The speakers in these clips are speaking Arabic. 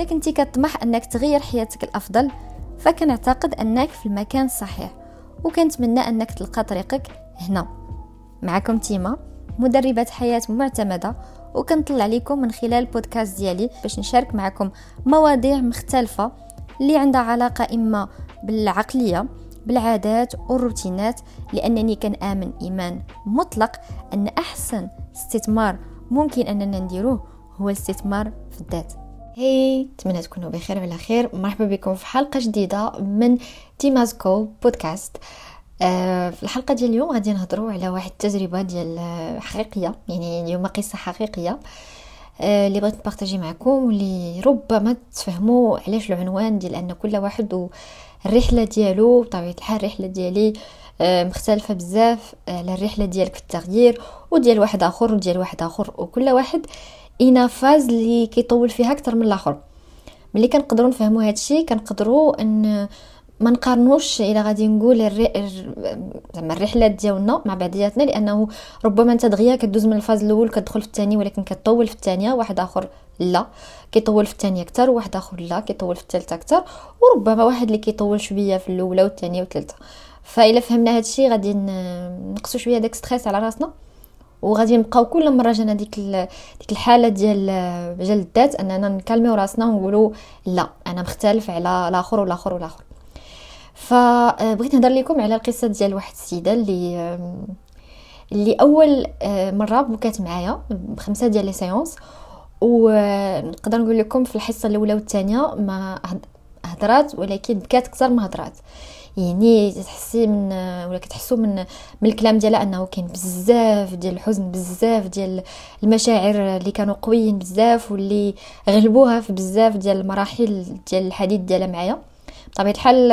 إذا كنتي كطمح أنك تغير حياتك الأفضل فكنعتقد أنك في المكان الصحيح وكنتمنى أنك تلقى طريقك هنا. معكم تيما مدربة حياة معتمدة وكنطلع عليكم من خلال البودكاست ديالي باش نشارك معكم مواضيع مختلفة اللي عندها علاقة إما بالعقلية بالعادات والروتينات لأنني كنآمن إيمان مطلق أن أحسن استثمار ممكن أننا نديروه هو الاستثمار في الذات. هي نتمنى تكونوا بخير وعلى خير. مرحبا بكم في حلقة جديدة من تيمازكو بودكاست. آه في الحلقة ديال اليوم غادي نهضروا على واحد التجربة ديال حقيقية يعني اليوم قصة حقيقية. آه اللي بغيت نبارطاجي معكم واللي ربما تفهموا علاش العنوان ديال أن كل واحد الرحله ديالو بطبيعة الحال الرحلة ديالي آه مختلفة بزاف على الرحلة ديالك في التغيير وديال واحد آخر وديال واحد آخر وكل واحد اينا فاز اللي كيطول فيها أكثر من الآخر. ملي كنقدروا نفهموا هذا الشيء كنقدروا إن ما نقارنوش إلى غادي نقول. زعما الرحلات ديالنا مع بعضياتنا لأنه ربما أنت دغيا كدوز من الفاز الأول كتدخل في الثاني ولكن كتطول في الثانية واحد آخر لا. كيطول في الثانية أكثر وواحد آخر لا. كيطول في الثالثة أكثر وربما واحد اللي كيطول شوية في الأولى والثانية والثالثة. فاذا فهمنا هذا الشيء غادي نقصوا شوية داك stress على راسنا. وغادي نبقاو كل مرة جانا ديك ديك الحالة ديال ديال الذات أننا نكلميو راسنا ونقولوا لا أنا مختلف على الآخر والآخر والآخر. فبغيت نهضر لكم على القصة ديال واحد السيدة اللي اللي أول مرة بكات معايا بخمسة ديال les séances ونقدر نقول لكم في الحصة الأولى والثانية ما هضرات ولكن بكات أكثر ما هضرات يعني تحسي من ولا كتحسوا من من الكلام ديالها انه كاين بزاف ديال الحزن بزاف ديال المشاعر اللي كانوا قويين بزاف واللي غلبوها في بزاف ديال المراحل ديال الحديث ديالها معايا. بطبيعة الحال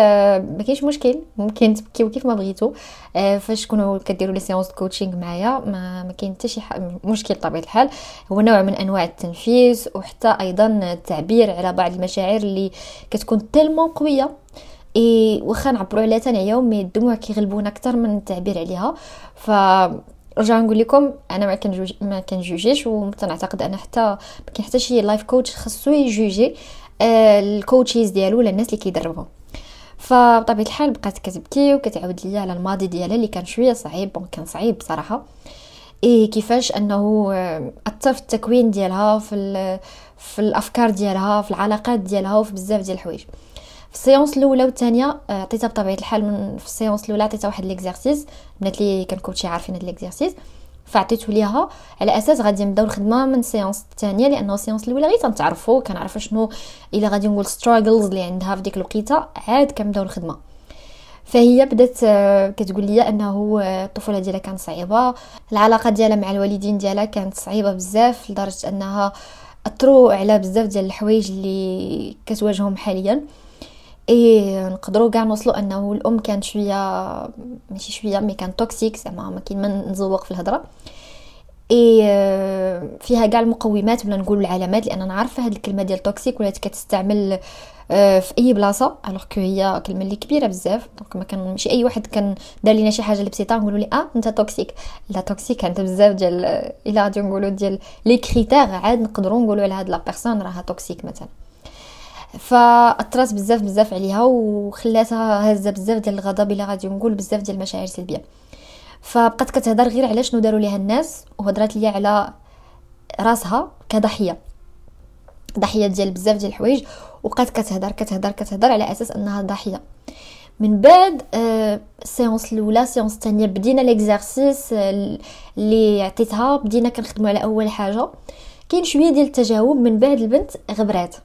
ما كاينش مشكل. ممكن تبكيو كيف ما بغيتو. آه، فاش تكونوا كديروا les séances coaching معايا ما, ما كاين حتى شي مشكل بطبيعة الحال. هو نوع من أنواع التنفيس وحتى أيضا التعبير على بعض المشاعر اللي كتكون tellement قوية. إي واخا نعبروا عليها تنعياو mais الدموع كيغلبونا أكثر من التعبير عليها. ف رجع نقول لكم أنا ما كنجوج ما كنجوجيش وتنعتقد أنا حتى ما كاين حتى شي life coach خصو يجوجي آه ال coachés ديالو ولا الناس اللي كيدربهم فبطبيعه الحال بقات كتبكي وكتعاود ليا على الماضي ديالها اللي كان شوية صعيب bon كان صعيب بصراحة. إي كيفاش أنه أثر في التكوين ديالها في في الأفكار ديالها في العلاقات ديالها وفي بزاف ديال الحوايج. ال séance الاولى والثانيه عطيتها بطبيعه الحال من في ال séance الاولى عطيتها واحد les exercices البنات اللي كنكوتشي عارفين هاد les exercices فعطيتو ليها على أساس غادي نبداو الخدمه من ال séance الثانية لأنه ال séance الاولى غير تنتعرفوا كنعرفوا شنو الا غادي نقول struggles اللي عندها في ديك الوقيته عاد كنبداو الخدمه فهي بدات كتقول لي انه الطفوله ديالها كانت صعيبه العلاقه ديالها مع الوالدين ديالها كانت صعيبه بزاف لدرجه انها اثروا على بزاف ديال الحوايج اللي كتواجههم حاليا اي نقدروا كاع نوصلوا أنه الأم كانت شوية ماشي شوية mais كان toxique زعما ما كاين ما نزوق في الهضرة. اي فيها كاع المقومات ولا نقول العلامات لأن عارفة هذه الكلمة ديال toxique ولات كتستعمل آه، في أي بلاصة alors que هي كلمة اللي كبيرة بزاف. donc ما كان ماشي أي واحد كان دار لينا شي حاجة اللي بسيطه نقولوا لي آه أنت toxique لا toxique انت بزاف ديال إلا غادي نقولوا ديال les critères عاد نقدروا نقولوا على هاد la personne راها toxique مثلا. فاثرت بزاف بزاف عليها وخلاتها هزة بزاف ديال الغضب الا غادي نقول بزاف ديال المشاعر سلبيه فبقات كتهضر غير على شنو داروا ليها الناس وهضرات ليا على راسها كضحية. ضحية ديال بزاف ديال الحوايج وبقات كتهضر كتهضر كتهضر على أساس أنها ضحية. من بعد آه ال séance الأولى ال séance الثانية بدينا les exercices آه اللي عطيتها بدينا كنخدموا على أول حاجة. كاين شوية ديال التجاوب من بعد البنت غبرات. آه،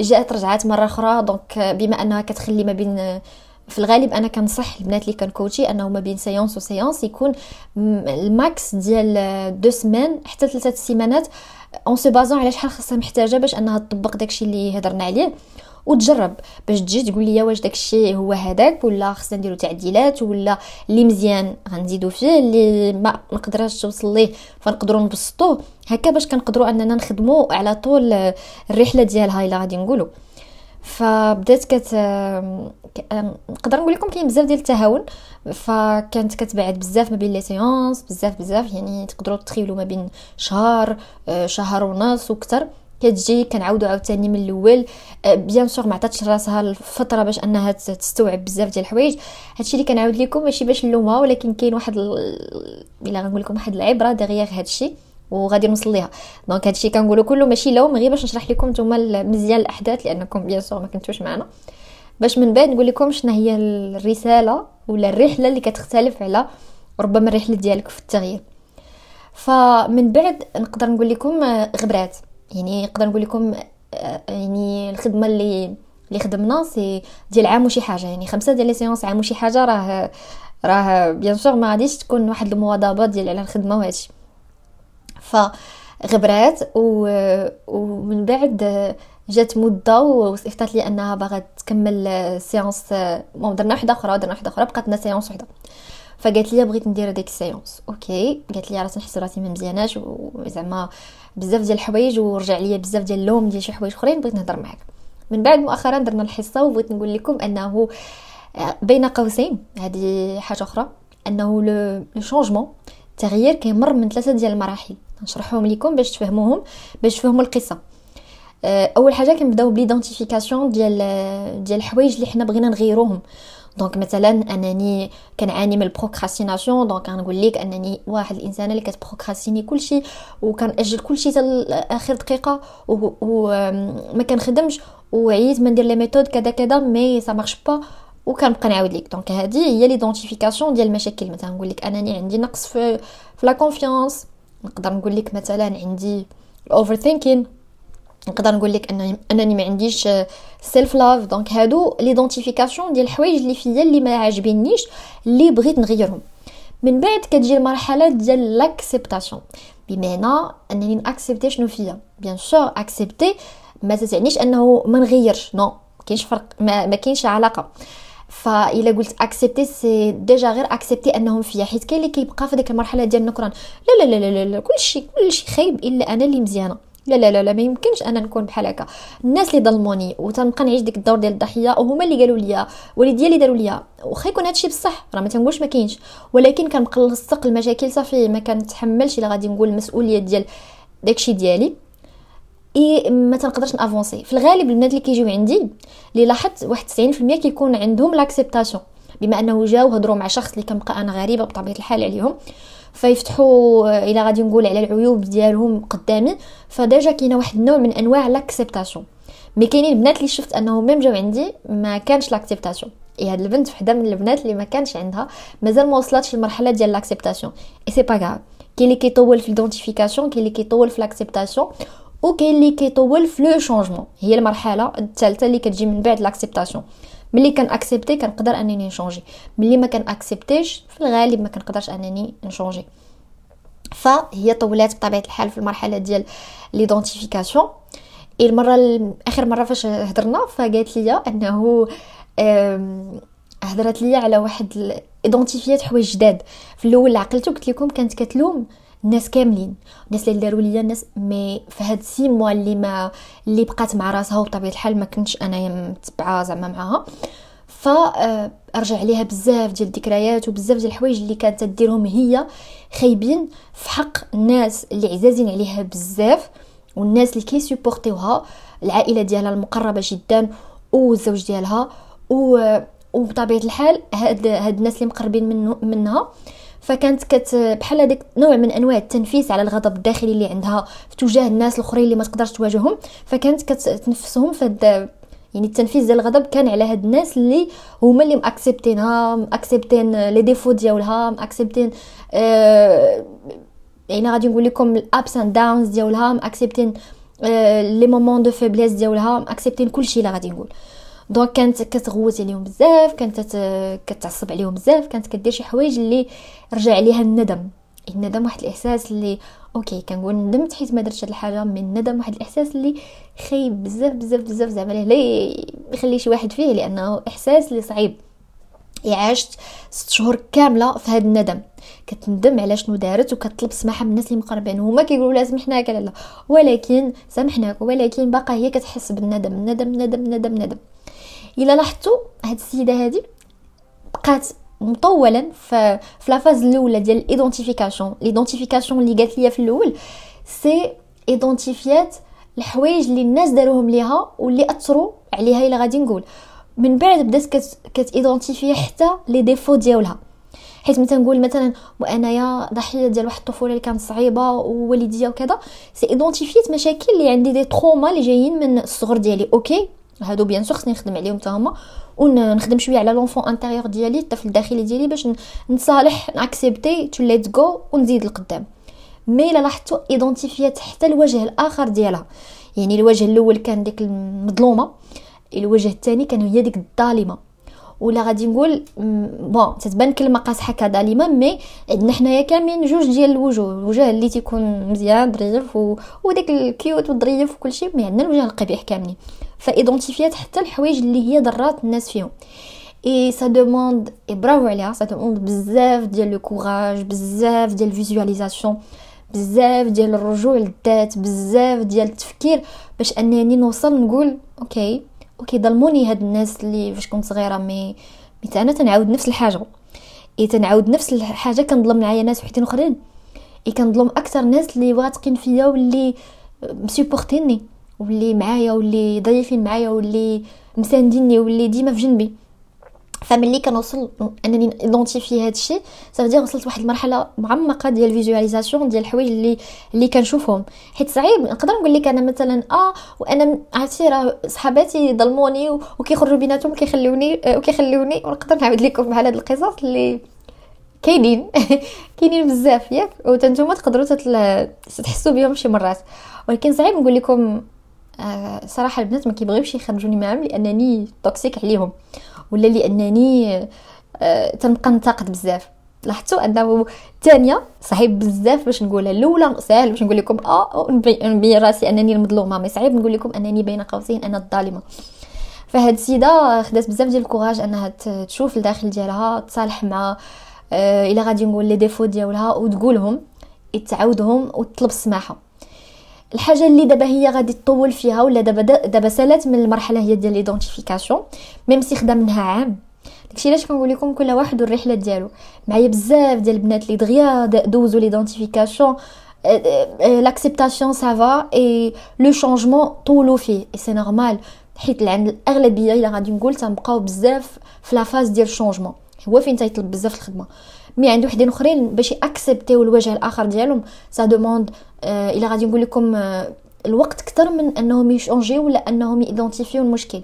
جاءت رجعات مرة أخرى. donc بما أنها كتخلي ما بين في الغالب أنا كنصح البنات اللي كنكوتشي انه ما بين séance و séance يكون الماكس ديال دو سمان حتى ثلاثة سيمانات en se basant على شحال خاصها محتاجة باش أنها تطبق داكشي اللي هضرنا عليه. وتجرب باش تجي تقول لي واش داكشي هو هذاك ولا خصنا نديرو تعديلات ولا اللي مزيان غنزيدو فيه اللي ما نقدرش توصل ليه فنقدروا نبسطوه هكا باش كنقدروا أننا نخدموا على طول الرحلة ديالها إلا غادي نقولوا فبدات كت نقدر نقول لكم كاين بزاف ديال التهاون. فكانت كتبعد بزاف ما بين les séances بزاف بزاف يعني تقدروا تخيلوا ما بين شهر آه، شهر ونص وكثر كتجي كنعاودو عاوتاني من الأول. bien sûr ما عطاتش راسها الفترة باش أنها تستوعب بزاف ديال الحوايج. هادشي اللي كنعاود لكم ماشي باش نلومها ولكن كاين واحد إلا غنقول لكم واحد العبرة دغيا هادشي وغادي نوصل ليها. donc هادشي كنقولو كله ماشي لوم غير باش نشرح لكم نتوما مزيان الأحداث لأنكم bien sûr ما كنتوش معنا. باش من بعد نقول لكم شنو هي الرسالة ولا الرحلة اللي كتختلف على ربما الرحلة ديالك في التغيير. فمن بعد نقدر نقول لكم غبرات. يعني نقدر نقول لكم يعني الخدمة اللي اللي خدمنا سي ديال عام وشي حاجة. يعني خمسة ديال les séances عام وشي حاجة راه راه bien sûr ما غاديش تكون واحد المواظبه ديال على الخدمة وهادشي. فغبرات و... ومن بعد جات مدة وصيفطات لي أنها باغا تكمل séances bon درنا وحدة أخرى درنا وحدة أخرى بقات لنا séance وحدة. فقالت لي بغيت ندير هذيك ال séance. أوكي. قالت لي راه تنحس راسي ما مزياناش وزعما بزاف ديال الحوايج ورجع لي بزاف ديال اللوم ديال شي حوايج اخرين بغيت نهضر معاك. من بعد مؤخرا درنا الحصة وبغيت نقول لكم أنه بين قوسين هذه حاجة أخرى أنه le changement التغيير كيمر من ثلاثة ديال المراحل. نشرحهم لكم باش تفهموهم باش تفهموا القصة. آه، أول حاجة كنبداو ب l'identification ديال ديال الحوايج اللي حنا بغينا نغيروهم. donc مثلا أنني كنعاني من ال procrastination donc غنقول لك أنني واحد الانسانه اللي كتبروكراستيني كلشي وكنأجل كلشي حتى اخر دقيقة وما كنخدمش وعييت ما ندير les méthodes كذا كذا mais ça marche pas وكنبقى نعاود لك. donc هذه هي l'identification ديال المشاكل. مثلا نقول لك أنني عندي نقص في في la confiance نقدر نقول لك مثلا عندي overthinking نقدر نقول لك انني ما عنديش self love donc هادو l'identification ديال الحوايج اللي فيا اللي ما عاجبينيش اللي بغيت نغيرهم. من بعد كتجي المرحلة ديال l'acceptation بمعنى أنني ناكسبتي شنو فيا. bien sûr accepter ما تعنيش أنه ما نغيرش. non كاينش فرق ما, ما كاينش علاقة. فإلا قلت accepter c'est déjà غير accepter أنهم فيا. حيت كاين اللي كيبقى في ديك المرحلة ديال النكران. لا لا لا لا, لا كلشي كلشي خايب إلا أنا اللي مزيانة. لا لا لا لا ما يمكنش أنا نكون بحال هكا. الناس اللي ظلموني وتنبقى نعيش ديك الدور ديال الضحية وهما اللي قالوا لي والديا اللي داروا لي واخا يكون هادشي بصح راه ما تنقولش ما كاينش. ولكن كنبقى نلصق المشاكل صافي ما كنتحملش إلا غادي نقول المسؤولية ديال داكشي ديالي. إي ما تنقدرش نأفونسي. في الغالب البنات اللي كيجيو عندي اللي لاحظت واحد 90% كيكون عندهم l'acceptation بما أنه جاو هضروا مع شخص اللي كنبقى أنا غريبة بطبيعة الحال عليهم. فيفتحوا إلى غادي نقول على العيوب ديالهم قدامي. ف déjà كاينة واحد النوع من أنواع l'acceptation mais كاينين البنات اللي شفت أنهم même جاو عندي ما كانش l'acceptation et هاد البنت وحدة من البنات اللي ما كانش عندها مازال ما وصلتش للمرحلة ديال l'acceptation et c'est pas grave كاين اللي كيطول في ال identification كاين اللي كيطول في l'acceptation وكاين اللي كيطول في le changement هي المرحلة الثالثة اللي كتجي من بعد l'acceptation ملي كنأكسبتي كنقدر أنني نشونجي. ملي ما كنأكسبتيش في الغالب ما كنقدرش أنني نشونجي. فهي طولات بطبيعة الحال في المرحلة ديال l'identification. المره آخر مرة فاش هضرنا فقالت لي أنه هضرت لي على واحد ايدونتيفيات حوايج جداد. في الأول عقلته قلت لكم كانت كتلوم. الناس كاملين الناس اللي داروا ليا الناس mais في هاد six mois اللي ما اللي بقات مع راسها وبطبيعة الحال ما كنتش انايا متبعة زعما معاها. فرجع آه، عليها بزاف ديال الذكريات وبزاف ديال الحوايج اللي كانت تديرهم هي خايبين في حق الناس اللي عزازين عليها بزاف والناس اللي كيسيبورتيوها العائلة ديالها المقربة جدا والزوج ديالها و وبطبيعة الحال هاد هاد الناس اللي مقربين منه منها فكانت كت بحال هذاك نوع من أنواع التنفيس على الغضب الداخلي اللي عندها في تجاه الناس الأخرين اللي ما تقدرش تواجههم. فكانت كتنفسهم في يعني التنفيذ ديال الغضب كان على هاد الناس اللي هما اللي مأكسبتينها مأكسبتين لي ديفو ديالها مأكسبتين آه يعني غادي نقول لكم ال ups and downs ديالها مأكسبتين آه les moments de faiblesse ديالها مأكسبتين كلشي لا غادي نقول. donc كانت كتغوت عليهم بزاف كانت كتعصب عليهم بزاف كانت كدير شي حوايج اللي رجع عليها الندم. الندم واحد الإحساس اللي أوكي كنقول ندمت حيت ما درتش هاد الحاجة من الندم واحد الإحساس اللي خايب بزاف بزاف بزاف زعما لا يخلي شي واحد فيه لأنه إحساس اللي صعيب. عشت ست شهور كاملة في هذا الندم. كتندم على شنو دارت وكتطلب السماحه من الناس اللي مقربين. هما كيقولوا لها سمحناك لا ولكن سامحناك ولكن باقا هي كتحس بالندم ندم ندم ندم ندم. إلا لاحظتوا هاد السيدة هادي بقات مطولا في la phase الأولى ديال ال identification l'identification اللي قالت لي في الأول c'est ايدونتيفيات الحوايج اللي الناس داروهم ليها واللي أثروا عليها إلا غادي نقول. من بعد بدات كت كتيدونتيفي حتى les défauts ديالها. حيت مثلا نقول مثلا وأنايا ضحية ديال واحد الطفولة اللي كانت صعيبة ووالديا وكذا c'est ايدونتيفيت مشاكل اللي عندي des traumas اللي جايين من الصغر ديالي أوكي؟ هادو bien sûr خصني نخدم عليهم حتى هما ونخدم شوية على l'enfant intérieur ديالي الطفل الداخلي ديالي باش نصالح نأكسبتي to let go ونزيد لقدام. mais إلا لاحظتوا إيدونتيفيات حتى الوجه الآخر ديالها. يعني الوجه الأول كان ديك المظلومة الوجه الثاني كان هي ديك الظالمة. ولا غادي نقول bon تتبان كلمة قاصحة كظالمة mais عندنا حنايا كاملين جوج ديال الوجوه الوجه اللي تيكون مزيان ظريف و... وداك ال cute والظريف وكل شيء mais عندنا الوجه القبيح كاملين. فإيدونتيفيات حتى الحوايج اللي هي ضرات الناس فيهم. et ça demande et bravo عليها ça demande بزاف ديال le courage بزاف ديال visualisation بزاف ديال الرجوع للذات بزاف ديال التفكير باش أنني نوصل نقول أوكي أوكي ظلموني هاد الناس اللي فاش كنت صغيرة مي مي أنا تنعاود نفس الحاجة. اي تنعاود نفس الحاجة كنظلم معايا ناس وحدين أخرين. اي كنظلم أكثر ناس اللي واثقين فيا واللي مسيبورتيني واللي معايا واللي ضيفين معايا واللي مسانديني واللي ديما في جنبي. فملي كنوصل أنني identifier هذا الشيء صافي وصلت واحد المرحلة معمقة ديال ال visualisation ديال الحوايج اللي اللي كنشوفهم. حيت صعيب نقدر نقول لك أنا مثلا آه وأنا عرفتي راه صحاباتي ظلموني وكيخرجوا بيناتهم وكيخلوني وكيخلوني ونقدر نعاود لكم بحال هاد القصص اللي كاينين. كاينين بزاف ياك؟ وأنتم تقدروا تحسوا بهم شي مرات. ولكن صعيب نقول لكم آه صراحة البنات ما كيبغيوش يخرجوني معاهم لأنني toxique عليهم ولا لأنني آه تنبقى ننتقد بزاف. لاحظتوا أنه الثانية صعيب بزاف باش نقولها الأولى سهل باش نقول لكم آه نبين راسي أنني المظلومة mais صعيب نقول لكم أنني بين قوسين أنا الظالمة. فهاد السيدة خدات بزاف ديال ال courage أنها تشوف الداخل ديالها تصالح مع آه إلا غادي نقول les défauts ديالها وتقولهم تعاودهم وتطلب السماحة. الحاجة اللي دابا هي غادي تطول فيها ولا دابا دابا سالات من المرحلة هي ديال l'identification même si خدا منها عام. داكشي علاش كنقول لكم كل واحد والرحلة ديالو. معايا بزاف ديال البنات اللي دغيا دوزو l'identification l'acceptation ça va et le changement طولو فيه. et c'est normal حيت عند الأغلبية إلا غادي نقول تنبقاو بزاف في la phase ديال ال changement هو فين تيطلب بزاف الخدمة؟ mais عند وحدين أخرين باش يأكسبتيو الوجه الآخر ديالهم. ça demande آه الا غادي نقول لكم آه الوقت أكثر من أنهم يشونجيو ولا أنهم يدونتيفيو المشكل.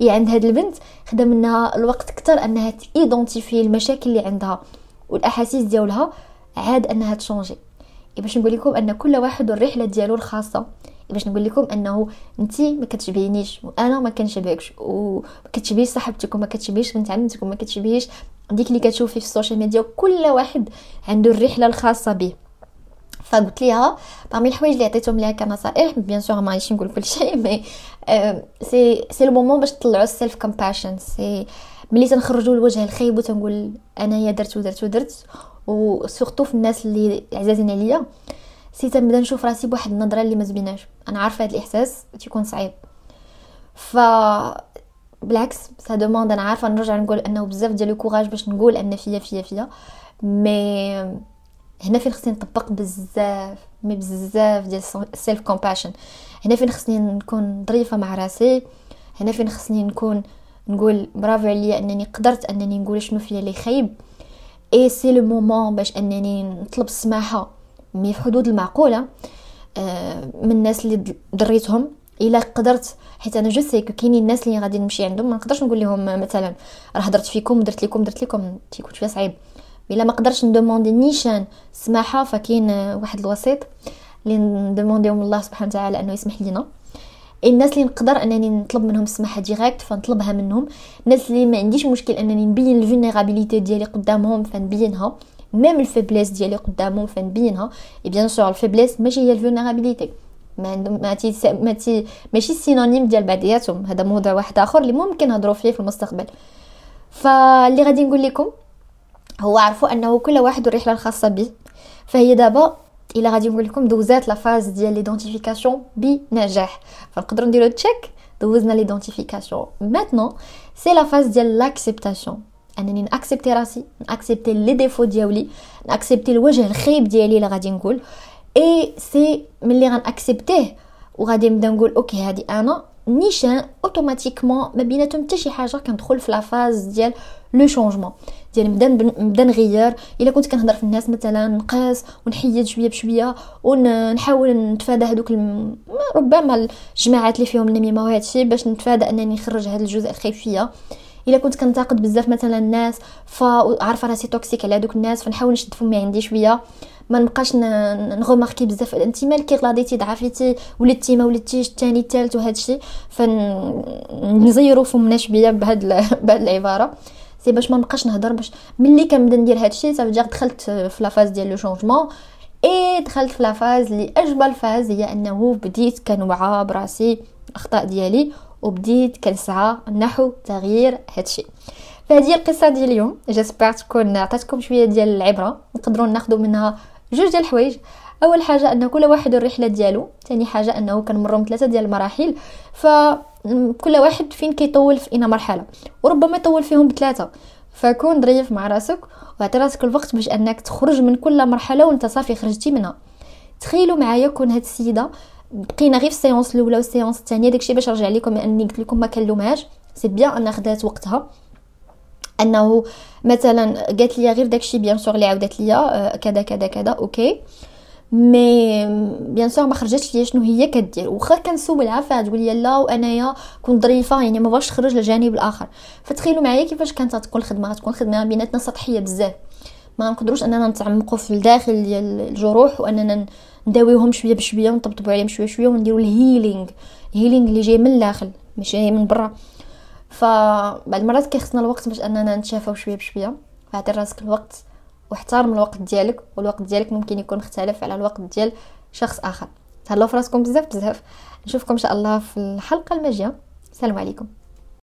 إي عند هاد البنت خدا منها الوقت أكثر أنها تيدونتيفي المشاكل اللي عندها والأحاسيس ديالها عاد أنها تشونجي. باش نقول لكم أن كل واحد والرحلة ديالو الخاصة. باش نقول لكم أنه انت ما كتشبهينيش وأنا ما كنشبهكش وما كتشبهيش صاحبتك وما كتشبهيش بنت عمتك وما كتشبهيش ديك اللي كتشوفي في السوشيال ميديا كل واحد عنده الرحلة الخاصة به. فقلت ليها parmi الحوايج اللي عطيتهم ليها كنصائح bien sûr ما غاديش نقول كل شيء mais c'est c'est le moment باش تطلعوا ال self-compassion c'est ملي تنخرجوا الوجه الخايب وتنقول أنايا درت. ودرت ودرت و surtout في الناس اللي عزازين عليا c'est تنبدا نشوف راسي بواحد النظرة اللي ما زويناش. أنا عارفة هذا الإحساس تيكون صعيب. ف بالعكس ça demande أنا عارفة نرجع نقول إنه بزاف ديال الكوراج باش نقول إن فيا فيا فيا mais هنا فين خصني نطبق بزاف mais بزاف ديال ال self-compassion هنا فين خصني نكون ظريفة مع راسي هنا فين خصني نكون نقول برافو عليا إنني قدرت إنني نقول شنو فيا اللي خايب. et c'est le moment باش إنني نطلب السماحة mais في حدود المعقولة آه، من الناس اللي ضريتهم. إلا قدرت حيت أنا je sais كاينين الناس اللي غادي نمشي عندهم ما نقدرش نقول لهم مثلا راه هضرت فيكم درت لكم درت لكم. تيكون شوية صعيب. إلا ما قدرش ندوموندي نيشان سماحة فكاين واحد الوسيط اللي ندومونديهم الله سبحانه وتعالى أنه يسمح لينا. الناس اللي نقدر أنني نطلب منهم السماحه direct فنطلبها منهم. الناس اللي ما عنديش مشكل أنني نبين ال vulnérabilité ديالي قدامهم فنبينها. même ال faiblesse ديالي قدامهم فنبينها. et bien sûr ال faiblesse ماشي هي ال vulnérabilité ما عندهم ما تي ما تي ماشي synonyme ديال بعضياتهم هذا موضوع واحد آخر اللي ممكن نهضروا فيه في المستقبل. فاللي غادي نقول لكم هو عرفوا أنه كل واحد والرحلة الخاصة به. فهي دابا إلا غادي نقول لكم دوزات la phase ديال l'identification بنجاح. فنقدروا نديرو check دوزنا l'identification. maintenant c'est la phase ديال l'acceptation أنني ناكسبتي راسي ناكسبتي les défauts ديالي ناكسبتي الوجه الخايب ديالي اللي غادي نقول. اي سي ملي غنأكسبتيه وغادي نبدا نقول ok هادي أنا نيشان automatiquement ما بيناتهم حتى شي حاجة كندخل في la phase ديال le changement ديال نبدا نبدا نغير الا كنت كنهضر في الناس مثلا نقاس ونحيد شوية بشويه ونحاول نتفادى هذوك الم... ربما الجماعات اللي فيهم النميمه وهذا الشيء باش نتفادى انني نخرج هذا الجزء الخايف فيا إلا كنت كنتاقد بزاف مثلا الناس فعارفه راسي toxique على هذوك الناس فنحاول نشد فمي عندي شوية. ما نبقاش نغوماركي بزاف. أنت مالكي غلاضيتي ضعفيتي ولدتي ما ولدتيش؟ الثاني الثالث وهذا الشيء. فنزيرو فمنا شوية بهاد بهاد العبارة. c'est باش ما نبقاش نهضر باش ملي كنبدا ندير هذا الشيء صافي دخلت في la phase ديال le changement et دخلت في la phase اللي أجمل phase هي أنه بديت كنوعى براسي الأخطاء ديالي. وبديت كنسعى نحو تغيير هذا الشيء فهذه القصة ديال اليوم. j'espère تكون عطاتكم شوية ديال العبرة. نقدروا ناخذوا منها جوج ديال الحوايج. أول حاجة أن كل واحد الرحله ديالو. ثاني حاجة أنه كنمروا من ثلاثة ديال المراحل. فكل واحد فين كيطول في اين مرحلة. وربما يطول فيهم بثلاثة. فكون ظريف مع رأسك وعطي رأسك الوقت باش أنك تخرج من كل مرحلة وانت صافي خرجتي منها. تخيلوا معايا كون هاد السيدة بقينا غير في ال séance الأولى وال séance الثانية داكشي باش نرجع لكم أني قلت لكم ما كنلومهاش c'est bien انها خدات وقتها. أنه مثلا قالت لي غير داكشي bien sûr اللي عاودت لي آه، كذا كذا كذا ok mais bien sûr ما خرجتش ليا شنو هي كدير. واخا كنسولها فتقول لي لا وأنايا كنت ظريفة يعني ما بغاش نخرج للجانب الآخر. فتخيلوا معايا كيفاش كانت تكون الخدمة. تكون الخدمه بيناتنا سطحية بزاف. ما نقدروش أننا نتعمقوا في الداخل ديال الجروح وأننا نداويوهم شوية بشوية ونطبطبوا عليهم شوية شوية ونديروا ال healing ال healing اللي جاي من الداخل ماشي جاي من برا. فبعد المرات كيخصنا الوقت باش أننا نتشافاو شوية بشوية. فعطي راسك الوقت واحترم الوقت ديالك والوقت ديالك ممكن يكون مختلف على الوقت ديال شخص آخر. تهلاو فراسكم بزاف بزاف. نشوفكم إن شاء الله في الحلقة الماجيه السلام عليكم.